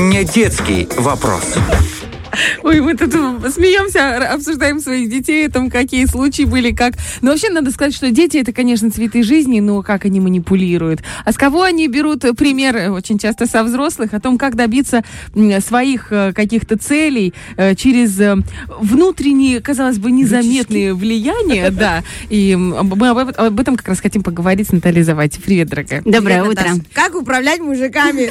Не детский вопрос. Ой, мы тут смеемся, обсуждаем своих детей, там какие случаи были, как... Но вообще надо сказать, что дети это, конечно, цветы жизни, но как они манипулируют. А с кого они берут пример очень часто со взрослых о том, как добиться своих э, каких-то целей э, через э, внутренние, казалось бы, незаметные влияния, да. И мы об этом как раз хотим поговорить с Натальей Завати. Привет, дорогая. Доброе утро. Как управлять мужиками?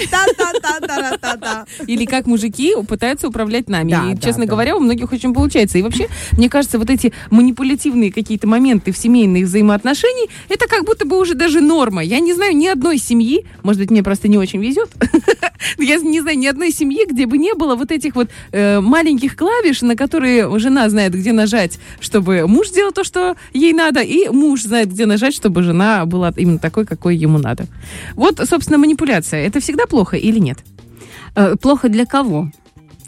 Или как мужики пытаются управлять нами да, и, да, честно да. говоря, у многих очень получается. И вообще, мне кажется, вот эти манипулятивные какие-то моменты в семейных взаимоотношениях, это как будто бы уже даже норма. Я не знаю ни одной семьи, может быть, мне просто не очень везет, я не знаю ни одной семьи, где бы не было вот этих вот э, маленьких клавиш, на которые жена знает, где нажать, чтобы муж сделал то, что ей надо, и муж знает, где нажать, чтобы жена была именно такой, какой ему надо. Вот, собственно, манипуляция. Это всегда плохо или нет? Э, плохо для кого?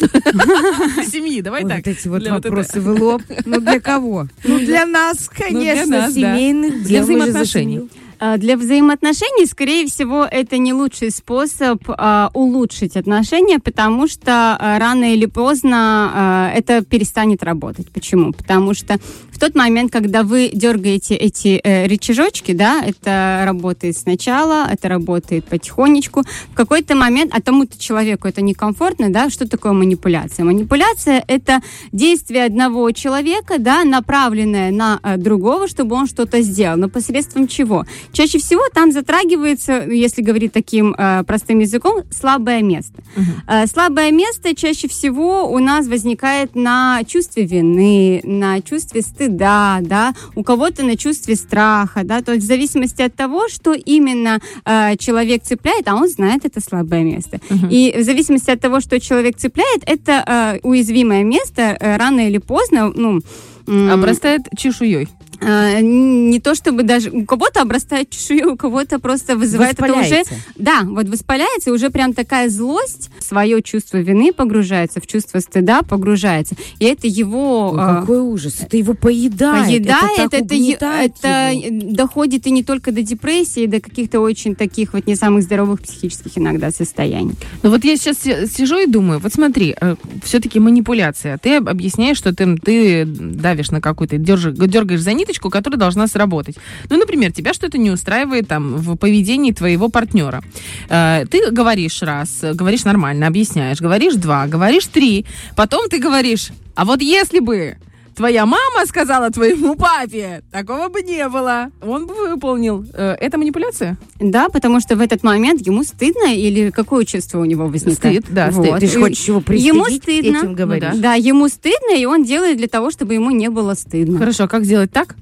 Семьи, давай так. Вот эти вот вопросы в лоб. Ну для кого? Ну для нас, ну, конечно, семейных Для взаимоотношений. А, для взаимоотношений, скорее всего, это не лучший способ а, улучшить отношения, потому что а, рано или поздно а, это перестанет работать. Почему? Потому что в тот момент, когда вы дергаете эти э, рычажочки, да, это работает сначала, это работает потихонечку. В какой-то момент, а тому-то человеку это некомфортно, да, что такое манипуляция? Манипуляция это действие одного человека, да, направленное на э, другого, чтобы он что-то сделал. Но посредством чего? Чаще всего там затрагивается, если говорить таким э, простым языком, слабое место. Uh-huh. Э, слабое место чаще всего у нас возникает на чувстве вины, на чувстве стыда, да, у кого-то на чувстве страха, да, то есть в зависимости от того, что именно э, человек цепляет, а он знает это слабое место. Uh-huh. И в зависимости от того, что человек цепляет, это э, уязвимое место э, рано или поздно, ну, обрастает чешуей. А, не то чтобы даже у кого-то обрастает чешуя, у кого-то просто вызывает это уже... Да, вот воспаляется, уже прям такая злость, свое чувство вины погружается, в чувство стыда погружается. И это его... Ой, какой ужас, это его поедает. Поедает, это, это, это доходит и не только до депрессии, до каких-то очень таких вот не самых здоровых психических иногда состояний. Ну вот я сейчас сижу и думаю, вот смотри, э, все-таки манипуляция. Ты объясняешь, что ты, ты давишь на какую-то, дергаешь за ниточку, ниточку, которая должна сработать. Ну, например, тебя что-то не устраивает там в поведении твоего партнера. Э, ты говоришь раз, говоришь нормально, объясняешь, говоришь два, говоришь три, потом ты говоришь, а вот если бы твоя мама сказала твоему папе, такого бы не было. Он бы выполнил. Э, это манипуляция? Да, потому что в этот момент ему стыдно или какое чувство у него возникает? Стыд, да, вот. стыд. Ты же хочешь его ему стыдно. этим говоришь. Ну, да. да, ему стыдно, и он делает для того, чтобы ему не было стыдно. Хорошо, а как сделать так?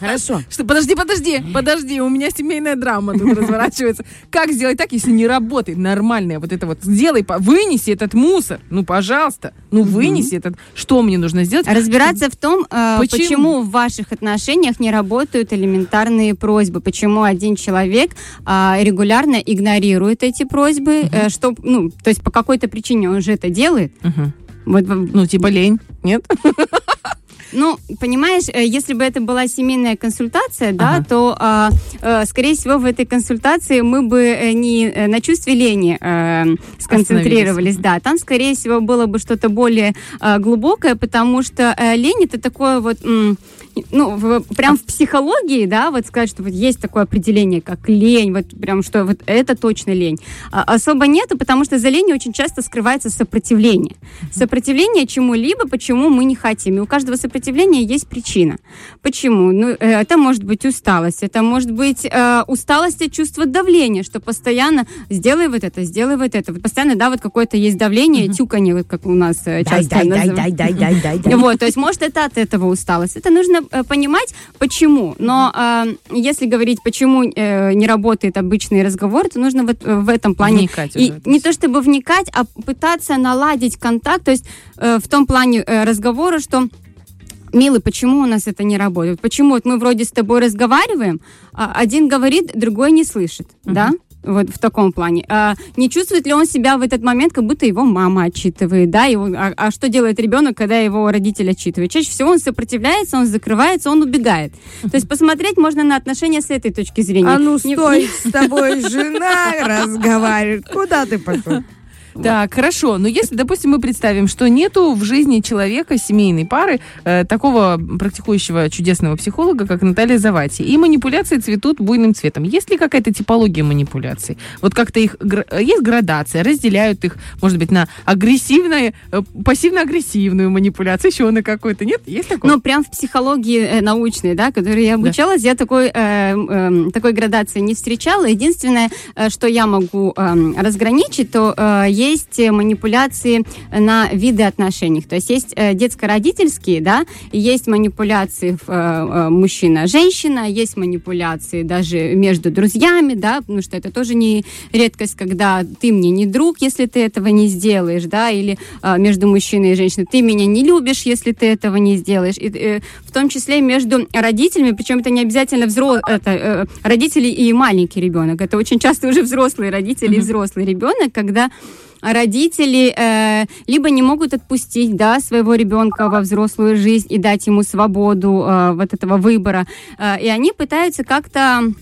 Хорошо. Что, подожди, подожди, подожди, у меня семейная драма тут разворачивается. Как сделать так, если не работает нормальное вот это вот? Сделай, вынеси этот мусор, ну, пожалуйста, ну, вынеси этот. Что мне нужно сделать? Разбираться в том, э, почему? почему в ваших отношениях не работают элементарные просьбы, почему один человек э, регулярно игнорирует эти просьбы, uh-huh. э, что, ну, то есть по какой-то причине он же это делает. Uh-huh. Вот, ну, типа лень, нет? Ну, понимаешь, э, если бы это была семейная консультация, да, ага. то, а, э, скорее всего, в этой консультации мы бы э, не на чувстве лени сконцентрировались, да, там, скорее всего, было бы что-то более глубокое, потому что лень это такое вот ну, в, прям в психологии, да, вот сказать, что вот есть такое определение, как лень, вот прям, что вот это точно лень. А, особо нету, потому что за ленью очень часто скрывается сопротивление. Сопротивление чему-либо, почему мы не хотим. И у каждого сопротивления есть причина. Почему? Ну, э, это может быть усталость, это может быть э, усталость от чувства давления, что постоянно сделай вот это, сделай вот это. Вот постоянно, да, вот какое-то есть давление, uh-huh. тюканье, вот как у нас э, часто дай, дай, дай, дай, дай, дай, дай. Вот, то есть, может, это от этого усталость. Это нужно Э, понимать, почему. Но э, если говорить, почему э, не работает обычный разговор, то нужно вот в этом плане... Вникать и не то чтобы вникать, а пытаться наладить контакт, то есть э, в том плане э, разговора, что Милый, почему у нас это не работает? Почему вот мы вроде с тобой разговариваем, а один говорит, другой не слышит, uh-huh. да? Вот в таком плане. А, не чувствует ли он себя в этот момент, как будто его мама отчитывает, да? Его, а, а что делает ребенок, когда его родитель отчитывает? Чаще всего он сопротивляется, он закрывается, он убегает. То есть посмотреть можно на отношения с этой точки зрения. А ну стой, с тобой жена разговаривает. Куда ты пошел? Так, хорошо. Но если, допустим, мы представим, что нету в жизни человека, семейной пары, э, такого практикующего чудесного психолога, как Наталья Завати, и манипуляции цветут буйным цветом. Есть ли какая-то типология манипуляций? Вот как-то их есть градация, разделяют их, может быть, на агрессивные, э, пассивно-агрессивную манипуляцию, еще на какой-то, нет? Есть такое? Ну, прям в психологии э, научной, да, которой я обучалась, да. я такой, э, э, такой градации не встречала. Единственное, э, что я могу э, разграничить, то э, есть манипуляции на виды отношений. То есть есть э, детско-родительские, да, есть манипуляции э, э, мужчина-женщина, есть манипуляции даже между друзьями, да, потому что это тоже не редкость, когда ты мне не друг, если ты этого не сделаешь, да, или э, между мужчиной и женщиной, ты меня не любишь, если ты этого не сделаешь. И, э, в том числе между родителями, причем это не обязательно взрослые, это э, родители и маленький ребенок, это очень часто уже взрослые родители и взрослый ребенок, когда родители э, либо не могут отпустить да, своего ребенка во взрослую жизнь и дать ему свободу э, вот этого выбора, э, и они пытаются как-то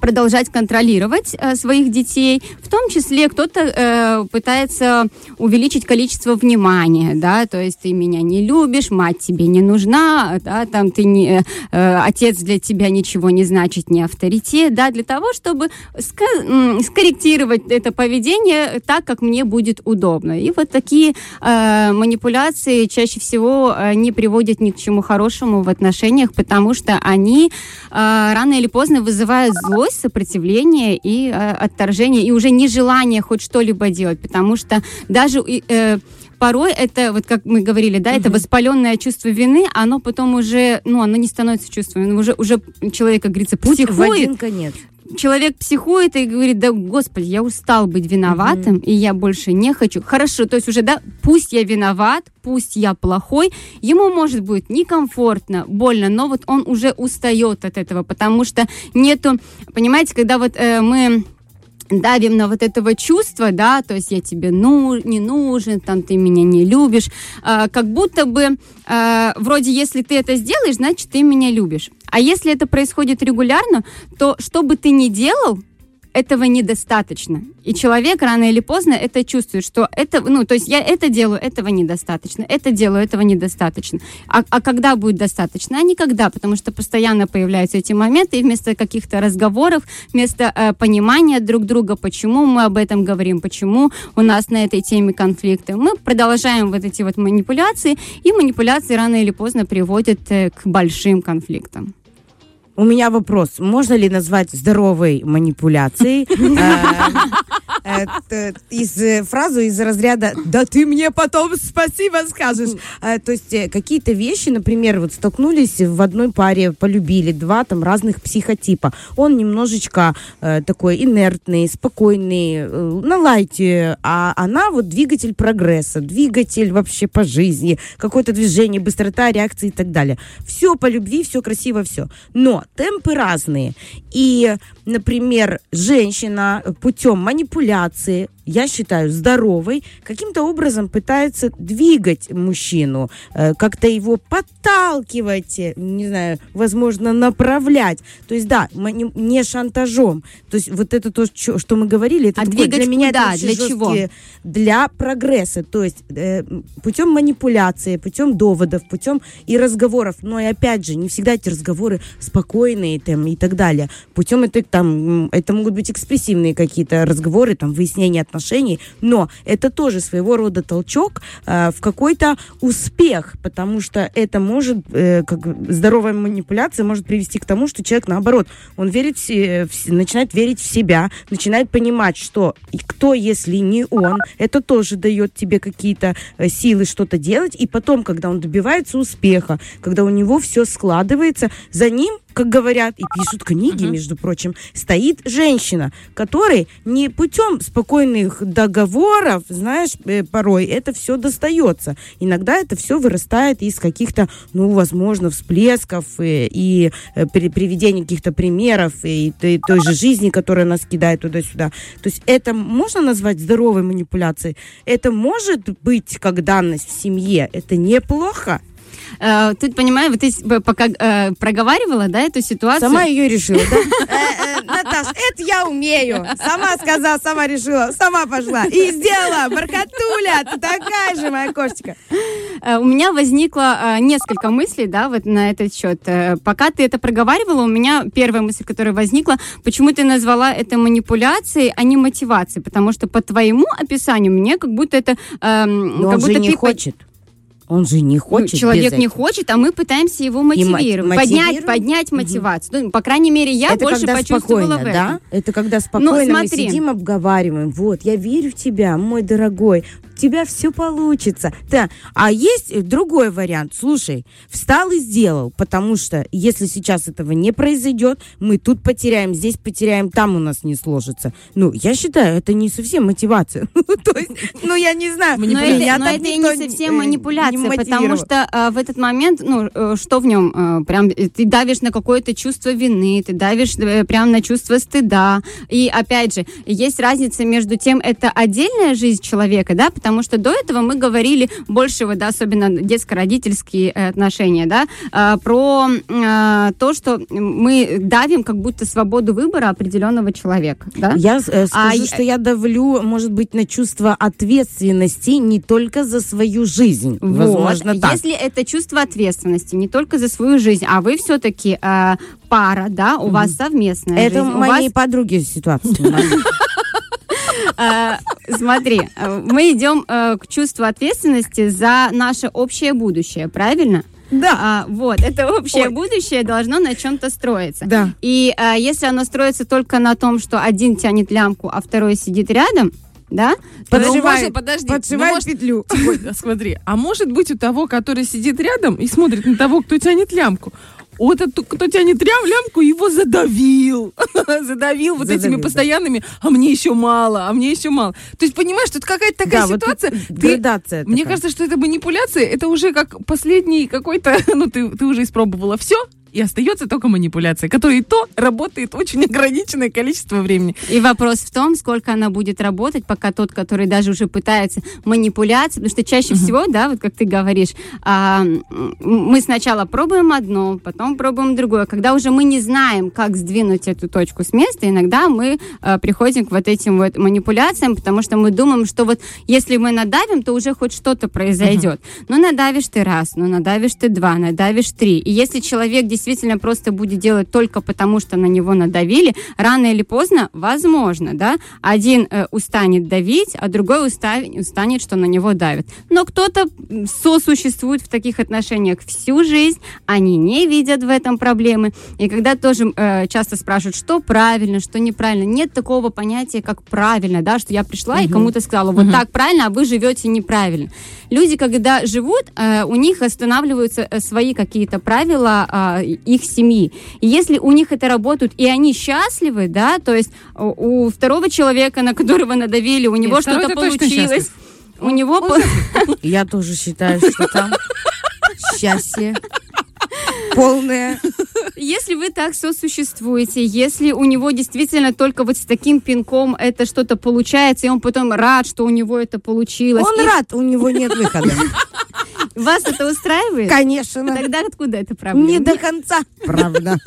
продолжать контролировать э, своих детей. В том числе кто-то э, пытается увеличить количество внимания, да, то есть ты меня не любишь, мать тебе не нужна, да, там ты не, э, отец для тебя ничего не значит, не авторитет, да, для того, чтобы ска- скорректировать это поведение так, как мне будет удобно. И вот такие э, манипуляции чаще всего э, не приводят ни к чему хорошему в отношениях, потому что они э, рано или поздно вызывают злость, сопротивление и э, отторжение, и уже нежелание хоть что-либо делать, потому что даже... Э, порой это, вот как мы говорили, да, угу. это воспаленное чувство вины, оно потом уже, ну, оно не становится чувством, уже, уже человек, как говорится, психует. в один конец человек психует и говорит, да, господи, я устал быть виноватым, mm-hmm. и я больше не хочу. Хорошо, то есть уже, да, пусть я виноват, пусть я плохой, ему может быть некомфортно, больно, но вот он уже устает от этого, потому что нету, понимаете, когда вот э, мы давим на вот этого чувства, да, то есть я тебе ну, не нужен, там ты меня не любишь, э, как будто бы э, вроде если ты это сделаешь, значит ты меня любишь. А если это происходит регулярно, то что бы ты ни делал, этого недостаточно. И человек рано или поздно это чувствует, что это, ну, то есть я это делаю, этого недостаточно, это делаю, этого недостаточно. А, а когда будет достаточно? А никогда, потому что постоянно появляются эти моменты, и вместо каких-то разговоров, вместо э, понимания друг друга, почему мы об этом говорим, почему у нас на этой теме конфликты, мы продолжаем вот эти вот манипуляции, и манипуляции рано или поздно приводят э, к большим конфликтам. У меня вопрос. Можно ли назвать здоровой манипуляцией э, э, из э, фразу из разряда «Да ты мне потом спасибо скажешь». То есть какие-то вещи, например, вот столкнулись в одной паре, полюбили два там разных психотипа. Он немножечко такой инертный, спокойный, на лайте, а она вот двигатель прогресса, двигатель вообще по жизни, какое-то движение, быстрота реакции и так далее. Все по любви, все красиво, все. Но темпы разные. И, например, женщина путем манипуляции я считаю, здоровой, каким-то образом пытается двигать мужчину, э, как-то его подталкивать, э, не знаю, возможно, направлять. То есть, да, не шантажом. То есть, вот это то, что мы говорили, это а такое, для меня куда? для чего? Для прогресса. То есть, э, путем манипуляции, путем доводов, путем и разговоров. Но и опять же, не всегда эти разговоры спокойные там, и так далее. Путем это, там, это могут быть экспрессивные какие-то разговоры, там, выяснение отношений но это тоже своего рода толчок э, в какой-то успех, потому что это может, э, как здоровая манипуляция может привести к тому, что человек, наоборот, он верит в, в, начинает верить в себя, начинает понимать, что кто, если не он, это тоже дает тебе какие-то э, силы что-то делать, и потом, когда он добивается успеха, когда у него все складывается, за ним как говорят и пишут книги, между прочим, стоит женщина, которой не путем спокойных договоров, знаешь, э, порой это все достается. Иногда это все вырастает из каких-то, ну, возможно, всплесков и, и э, приведения каких-то примеров и, и той же жизни, которая нас кидает туда-сюда. То есть это можно назвать здоровой манипуляцией? Это может быть как данность в семье? Это неплохо? Э, тут, понимаю, вот ты пока э, проговаривала, да, эту ситуацию. Сама ее решила, да? Э, Наташ, это я умею. Сама сказала, сама решила, сама пошла. И сделала. Баркатуля, ты такая же, моя кошечка. У меня возникло несколько мыслей, да, вот на этот счет. Пока ты это проговаривала, у меня первая мысль, которая возникла, почему ты назвала это манипуляцией, а не мотивацией? Потому что по твоему описанию мне как будто это... Эм, как будто не ты хочет. Он же не хочет. Человек не хочет, а мы пытаемся его мотивировать. Поднять, поднять мотивацию. Ну, по крайней мере, я это больше почувствовала в этом. Да? Это когда спокойно ну, мы сидим, обговариваем. Вот, я верю в тебя, мой дорогой тебя все получится. Да. А есть другой вариант. Слушай, встал и сделал, потому что если сейчас этого не произойдет, мы тут потеряем, здесь потеряем, там у нас не сложится. Ну, я считаю, это не совсем мотивация. То есть, ну, я не знаю. Но это, не совсем манипуляция, потому что э, в этот момент, ну, э, что в нем? Э, прям э, ты давишь на какое-то чувство вины, ты давишь э, прям на чувство стыда. И опять же, есть разница между тем, это отдельная жизнь человека, да, потому потому что до этого мы говорили больше, вот, да, особенно детско-родительские э, отношения, да, э, про э, то, что мы давим как будто свободу выбора определенного человека, да? Я э, скажу, а, что я давлю, может быть, на чувство ответственности не только за свою жизнь, вот. возможно, так. Если это чувство ответственности не только за свою жизнь, а вы все-таки э, пара, да, у mm-hmm. вас совместная это жизнь. Это моей вас... подруги ситуация. Смотри, э, мы идем э, к чувству ответственности за наше общее будущее, правильно? Да. А, вот, это общее Ой. будущее должно на чем-то строиться. Да. И а, если оно строится только на том, что один тянет лямку, а второй сидит рядом, да? Подживает, ну, подожди, подживает ну, может, петлю. Смотри, а может быть у того, который сидит рядом и смотрит на того, кто тянет лямку, вот этот, кто тянет лям, лямку, его задавил. задавил вот задавил, этими да. постоянными, а мне еще мало, а мне еще мало. То есть, понимаешь, тут какая-то такая да, ситуация. Вот градация. Мне кажется, что это манипуляция, это уже как последний какой-то, ну, ты, ты уже испробовала все, и остается только манипуляция, которая и то работает очень ограниченное количество времени. И вопрос в том, сколько она будет работать, пока тот, который даже уже пытается манипуляции, потому что чаще uh-huh. всего, да, вот как ты говоришь, а, мы сначала пробуем одно, потом пробуем другое. Когда уже мы не знаем, как сдвинуть эту точку с места, иногда мы а, приходим к вот этим вот манипуляциям, потому что мы думаем, что вот если мы надавим, то уже хоть что-то произойдет. Uh-huh. Ну, надавишь ты раз, ну, надавишь ты два, надавишь три. И если человек действительно действительно просто будет делать только потому, что на него надавили, рано или поздно, возможно, да, один э, устанет давить, а другой устанет, устанет, что на него давит. Но кто-то сосуществует в таких отношениях всю жизнь, они не видят в этом проблемы. И когда тоже э, часто спрашивают, что правильно, что неправильно, нет такого понятия, как правильно, да, что я пришла угу. и кому-то сказала, вот угу. так правильно, а вы живете неправильно. Люди, когда живут, э, у них останавливаются э, свои какие-то правила, э, их семьи. И если у них это работает, и они счастливы, да, то есть у второго человека, на которого надавили, у него что-то получилось. У него... Я тоже считаю, что там счастье полное. Если вы так сосуществуете, если у него действительно только вот с таким пинком это что-то получается, и он потом рад, что у него это получилось. Он и... рад, у него нет выхода. Вас это устраивает? Конечно. Тогда откуда это проблема? Не до конца. Правда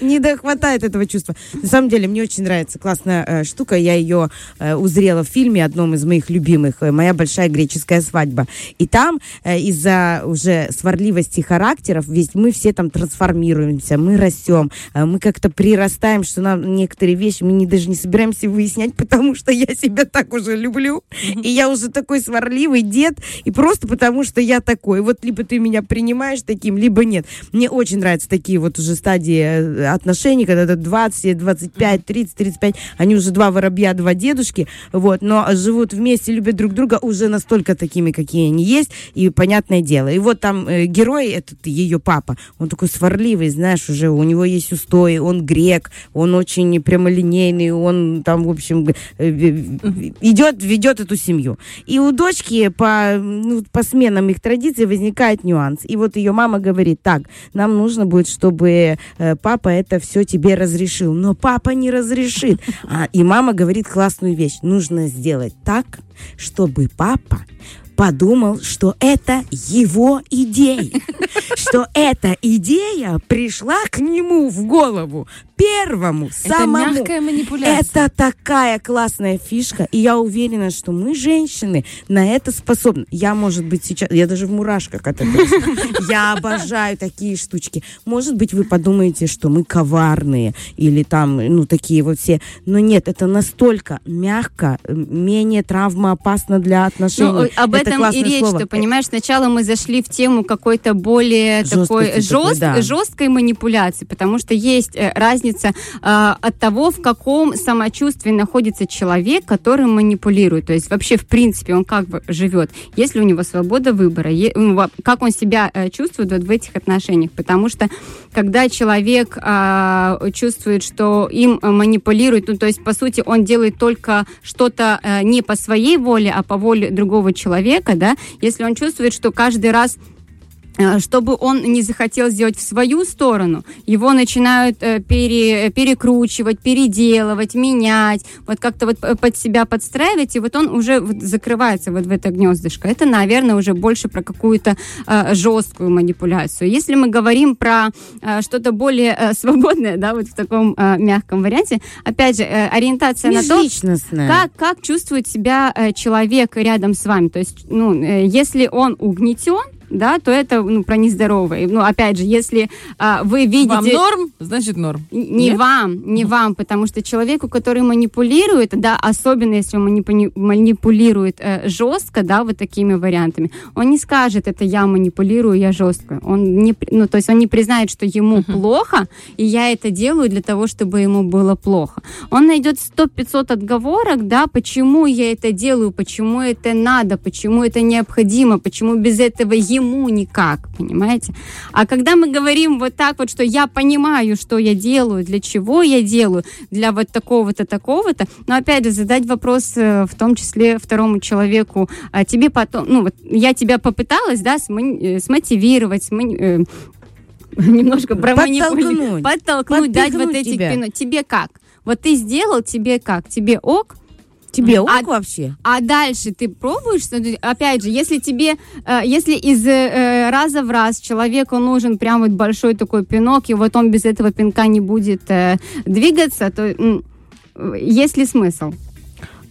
не хватает этого чувства. На самом деле, мне очень нравится классная э, штука. Я ее э, узрела в фильме, одном из моих любимых, э, «Моя большая греческая свадьба». И там э, из-за уже сварливости характеров, ведь мы все там трансформируемся, мы растем, э, мы как-то прирастаем, что нам некоторые вещи мы не, даже не собираемся выяснять, потому что я себя так уже люблю. И я уже такой сварливый дед, и просто потому что я такой. Вот либо ты меня принимаешь таким, либо нет. Мне очень нравятся такие вот уже стадии э, отношений, когда это 20, 25, 30, 35, они уже два воробья, два дедушки, вот, но живут вместе, любят друг друга уже настолько такими, какие они есть, и понятное дело. И вот там э, герой, этот ее папа, он такой сварливый, знаешь, уже у него есть устои, он грек, он очень прямолинейный, он там, в общем, э, э, идет, ведет эту семью. И у дочки по, ну, по сменам их традиций возникает нюанс. И вот ее мама говорит, так, нам нужно будет, чтобы э, папа это все тебе разрешил. Но папа не разрешит. А, и мама говорит классную вещь. Нужно сделать так, чтобы папа подумал, что это его идея, что эта идея пришла к нему в голову первому, это самому. мягкая манипуляция. Это такая классная фишка, и я уверена, что мы, женщины, на это способны. Я, может быть, сейчас, я даже в мурашках от этого. Я обожаю такие штучки. Может быть, вы подумаете, что мы коварные, или там, ну, такие вот все. Но нет, это настолько мягко, менее травмоопасно для отношений. Ну, об Это этом и речь, слово. что, понимаешь, сначала мы зашли в тему какой-то более Жесткости такой такой, жест- да. жесткой манипуляции, потому что есть э, разница э, от того, в каком самочувствии находится человек, который манипулирует. То есть вообще, в принципе, он как бы живет. Если у него свобода выбора, е- ну, как он себя э, чувствует вот в этих отношениях. Потому что когда человек а, чувствует, что им э, манипулируют, ну, то есть, по сути, он делает только что-то э, не по своей воле, а по воле другого человека, да, если он чувствует, что каждый раз чтобы он не захотел сделать в свою сторону, его начинают э, пере- перекручивать, переделывать, менять, вот как-то вот под себя подстраивать, и вот он уже вот закрывается вот в это гнездышко. Это, наверное, уже больше про какую-то э, жесткую манипуляцию. Если мы говорим про э, что-то более э, свободное, да, вот в таком э, мягком варианте, опять же, э, ориентация на то, как, как чувствует себя э, человек рядом с вами? То есть, ну, э, если он угнетен, да, то это ну, про нездоровое. Ну, опять же, если а, вы видите... Вам норм, значит норм. Не Нет? вам, не вам, потому что человеку, который манипулирует, да, особенно если он манипули- манипулирует э, жестко, да, вот такими вариантами, он не скажет, это я манипулирую, я жестко. Он не, ну, то есть он не признает, что ему плохо, и я это делаю для того, чтобы ему было плохо. Он найдет 100-500 отговорок, да, почему я это делаю, почему это надо, почему это необходимо, почему без этого ему никак, понимаете? А когда мы говорим вот так вот, что я понимаю, что я делаю, для чего я делаю, для вот такого-то, такого-то, но опять же задать вопрос э, в том числе второму человеку, а тебе потом, ну вот я тебя попыталась, да, э, смотивировать, смани- э, немножко Подтолкнуть. подтолкнуть, дать вот этих тебя. пинок. Тебе как? Вот ты сделал, тебе как? Тебе ок? Тебе ок А- вообще? А дальше ты пробуешь, смотри, опять же, если тебе, э, если из э, раза в раз человеку нужен прям вот большой такой пинок, и вот он без этого пинка не будет э, двигаться, то есть ли смысл?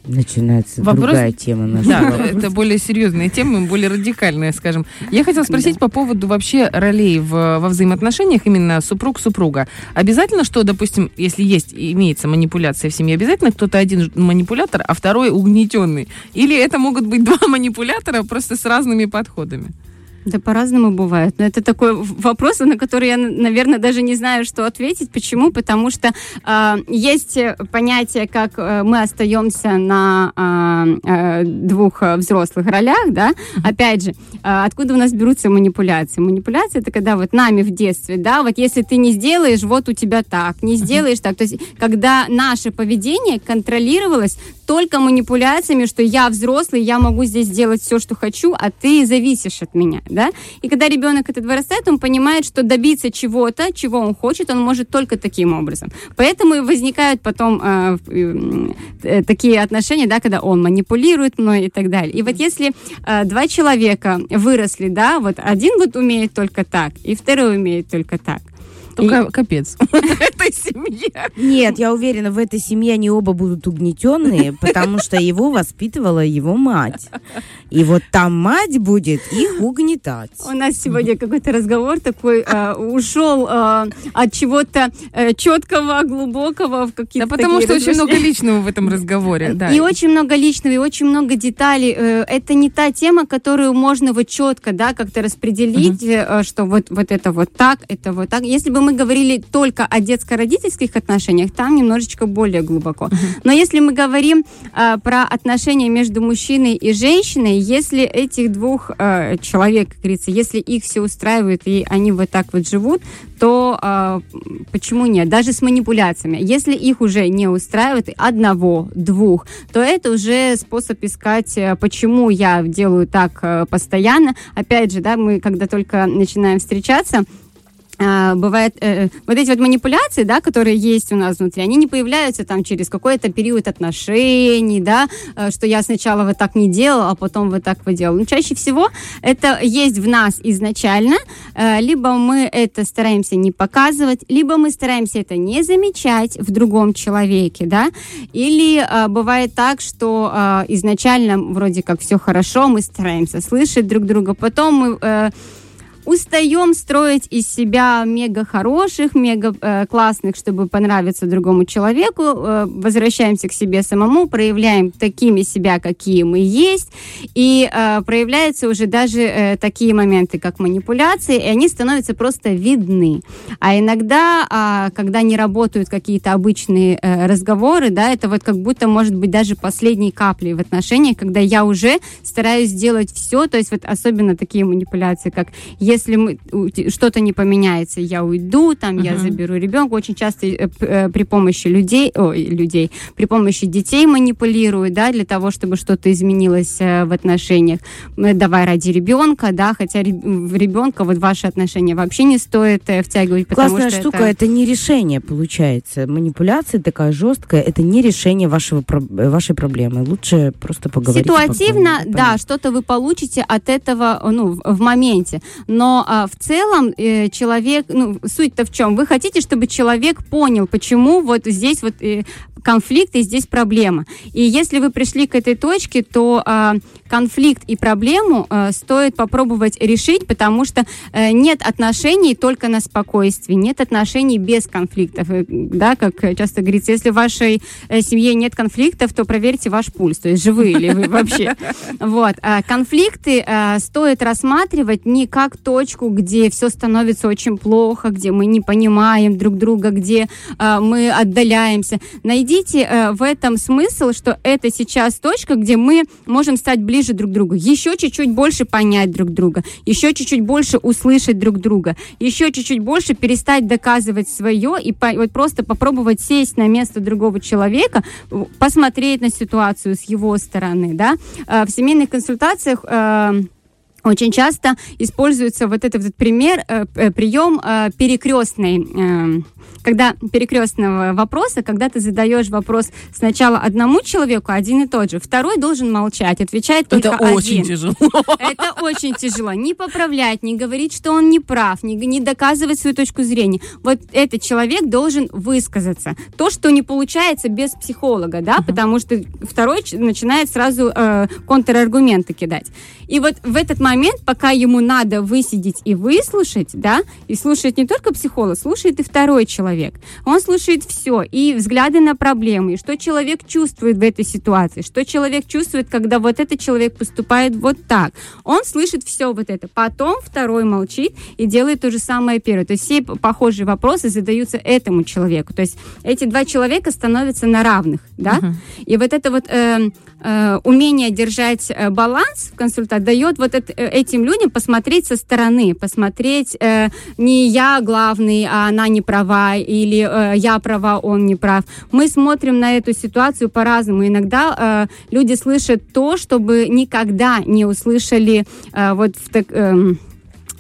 Начинается Вопрос- другая тема Да, нашего. это более серьезные темы, более радикальные, скажем. Я хотела спросить по поводу вообще ролей в, во взаимоотношениях именно супруг-супруга. Обязательно, что, допустим, если есть, имеется манипуляция в семье, обязательно кто-то один манипулятор, а второй угнетенный? Или это могут быть два манипулятора просто с разными подходами? Да по-разному бывает. Но это такой вопрос, на который я, наверное, даже не знаю, что ответить. Почему? Потому что э, есть понятие, как э, мы остаемся на э, э, двух э, взрослых ролях, да. Опять же, э, откуда у нас берутся манипуляции? Манипуляции это когда вот нами в детстве, да, вот если ты не сделаешь, вот у тебя так, не сделаешь так. То есть, когда наше поведение контролировалось только манипуляциями, что я взрослый, я могу здесь делать все, что хочу, а ты зависишь от меня, да? И когда ребенок этот вырастает, он понимает, что добиться чего-то, чего он хочет, он может только таким образом. Поэтому и возникают потом э, э, такие отношения, да, когда он манипулирует мной и так далее. И вот если э, два человека выросли, да, вот один вот умеет только так, и второй умеет только так. Только капец. Этой семье. Нет, я уверена, в этой семье они оба будут угнетенные, потому что его воспитывала его мать. И вот там мать будет их угнетать. У нас сегодня какой-то разговор такой э, ушел э, от чего-то э, четкого, глубокого в какие-то Да потому что очень много личного в этом разговоре. Да. И очень много личного, и очень много деталей. Э, Это не та тема, которую можно вот четко, да, как-то распределить, э, что вот, вот это вот так, это вот так. Если бы мы говорили только о детско-родительских отношениях, там немножечко более глубоко. Но если мы говорим э, про отношения между мужчиной и женщиной, если этих двух э, человек, как говорится, если их все устраивает и они вот так вот живут, то э, почему нет? Даже с манипуляциями. Если их уже не устраивает одного, двух, то это уже способ искать, э, почему я делаю так э, постоянно. Опять же, да, мы когда только начинаем встречаться, а, бывает, э, вот эти вот манипуляции, да, которые есть у нас внутри, они не появляются там через какой-то период отношений, да, э, что я сначала вот так не делал, а потом вот так вот делал. Но чаще всего это есть в нас изначально, э, либо мы это стараемся не показывать, либо мы стараемся это не замечать в другом человеке, да, или э, бывает так, что э, изначально вроде как все хорошо, мы стараемся слышать друг друга, потом мы э, устаем строить из себя мега хороших, мега э, классных, чтобы понравиться другому человеку, э, возвращаемся к себе самому, проявляем такими себя, какие мы есть, и э, проявляются уже даже э, такие моменты, как манипуляции, и они становятся просто видны. А иногда, э, когда не работают какие-то обычные разговоры, да, это вот как будто может быть даже последней каплей в отношениях, когда я уже стараюсь сделать все, то есть вот особенно такие манипуляции, как если мы, что-то не поменяется, я уйду, там uh-huh. я заберу ребенка. Очень часто э, э, при помощи людей, ой, людей, при помощи детей манипулируют, да, для того, чтобы что-то изменилось э, в отношениях. Давай ради ребенка, да, хотя в ребенка вот ваши отношения вообще не стоит втягивать, потому Классная что штука, это... это не решение получается. Манипуляция такая жесткая, это не решение вашего, вашей проблемы. Лучше просто поговорить. Ситуативно, да, что-то вы получите от этого, ну, в моменте. Но но а, в целом э, человек, ну, суть-то в чем? Вы хотите, чтобы человек понял, почему вот здесь вот э, конфликт и здесь проблема. И если вы пришли к этой точке, то э, конфликт и проблему э, стоит попробовать решить, потому что э, нет отношений только на спокойствии, нет отношений без конфликтов. И, да, как часто говорится, если в вашей э, семье нет конфликтов, то проверьте ваш пульс, то есть живые ли вы вообще. Вот. А конфликты э, стоит рассматривать не как точку, где все становится очень плохо, где мы не понимаем друг друга, где э, мы отдаляемся. Найдите найдите э, в этом смысл, что это сейчас точка, где мы можем стать ближе друг к другу, еще чуть-чуть больше понять друг друга, еще чуть-чуть больше услышать друг друга, еще чуть-чуть больше перестать доказывать свое и по, вот просто попробовать сесть на место другого человека, посмотреть на ситуацию с его стороны, да. Э, в семейных консультациях э, очень часто используется вот этот, этот пример, э, э прием э, перекрестной, э, когда перекрестного вопроса, когда ты задаешь вопрос сначала одному человеку, один и тот же, второй должен молчать, отвечает только Это один. очень тяжело. Это очень тяжело. Не поправлять, не говорить, что он не прав, не, не доказывать свою точку зрения. Вот этот человек должен высказаться. То, что не получается без психолога, да, uh-huh. потому что второй начинает сразу э, контраргументы кидать. И вот в этот момент момент, пока ему надо высидеть и выслушать, да, и слушает не только психолог, слушает и второй человек. Он слушает все, и взгляды на проблемы, и что человек чувствует в этой ситуации, что человек чувствует, когда вот этот человек поступает вот так. Он слышит все вот это. Потом второй молчит и делает то же самое первый. То есть все похожие вопросы задаются этому человеку. То есть эти два человека становятся на равных, да. Uh-huh. И вот это вот э, э, умение держать э, баланс в консультации дает вот это Э, этим людям посмотреть со стороны, посмотреть э, не я главный, а она не права, или э, я права, он не прав. Мы смотрим на эту ситуацию по-разному. Иногда э, люди слышат то, чтобы никогда не услышали э, вот в так... Э,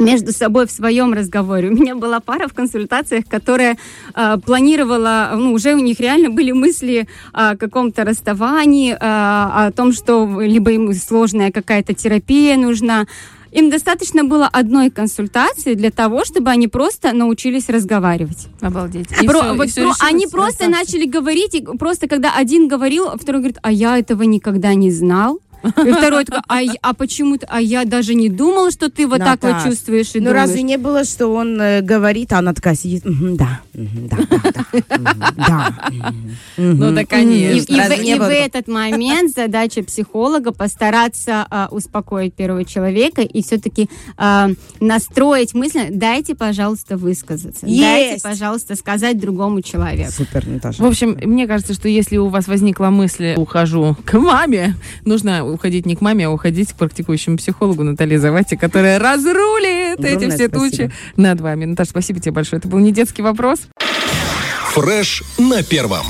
между собой в своем разговоре. У меня была пара в консультациях, которая э, планировала, ну, уже у них реально были мысли о каком-то расставании, э, о том, что либо им сложная какая-то терапия нужна. Им достаточно было одной консультации для того, чтобы они просто научились разговаривать. Обалдеть. И про, все, вот, и про, они просто начали говорить, и просто когда один говорил, второй говорит, а я этого никогда не знал. И второй такой, а, а почему ты, а я даже не думал, что ты вот Наташ, так вот чувствуешь и Ну разве не было, что он э, говорит, а она такая сидит, да, да, да, да. Ну да, конечно. И в этот момент задача психолога постараться а, успокоить первого человека и все-таки а, настроить мысли, дайте, пожалуйста, высказаться. Дайте, пожалуйста, сказать другому человеку. Супер, Наташа. В общем, мне кажется, что если у вас возникла мысль, ухожу к маме, нужно уходить не к маме, а уходить к практикующему психологу Наталье Завати, которая разрулит Огромное эти все спасибо. тучи над вами. Наташа, спасибо тебе большое. Это был не детский вопрос. Фреш на первом.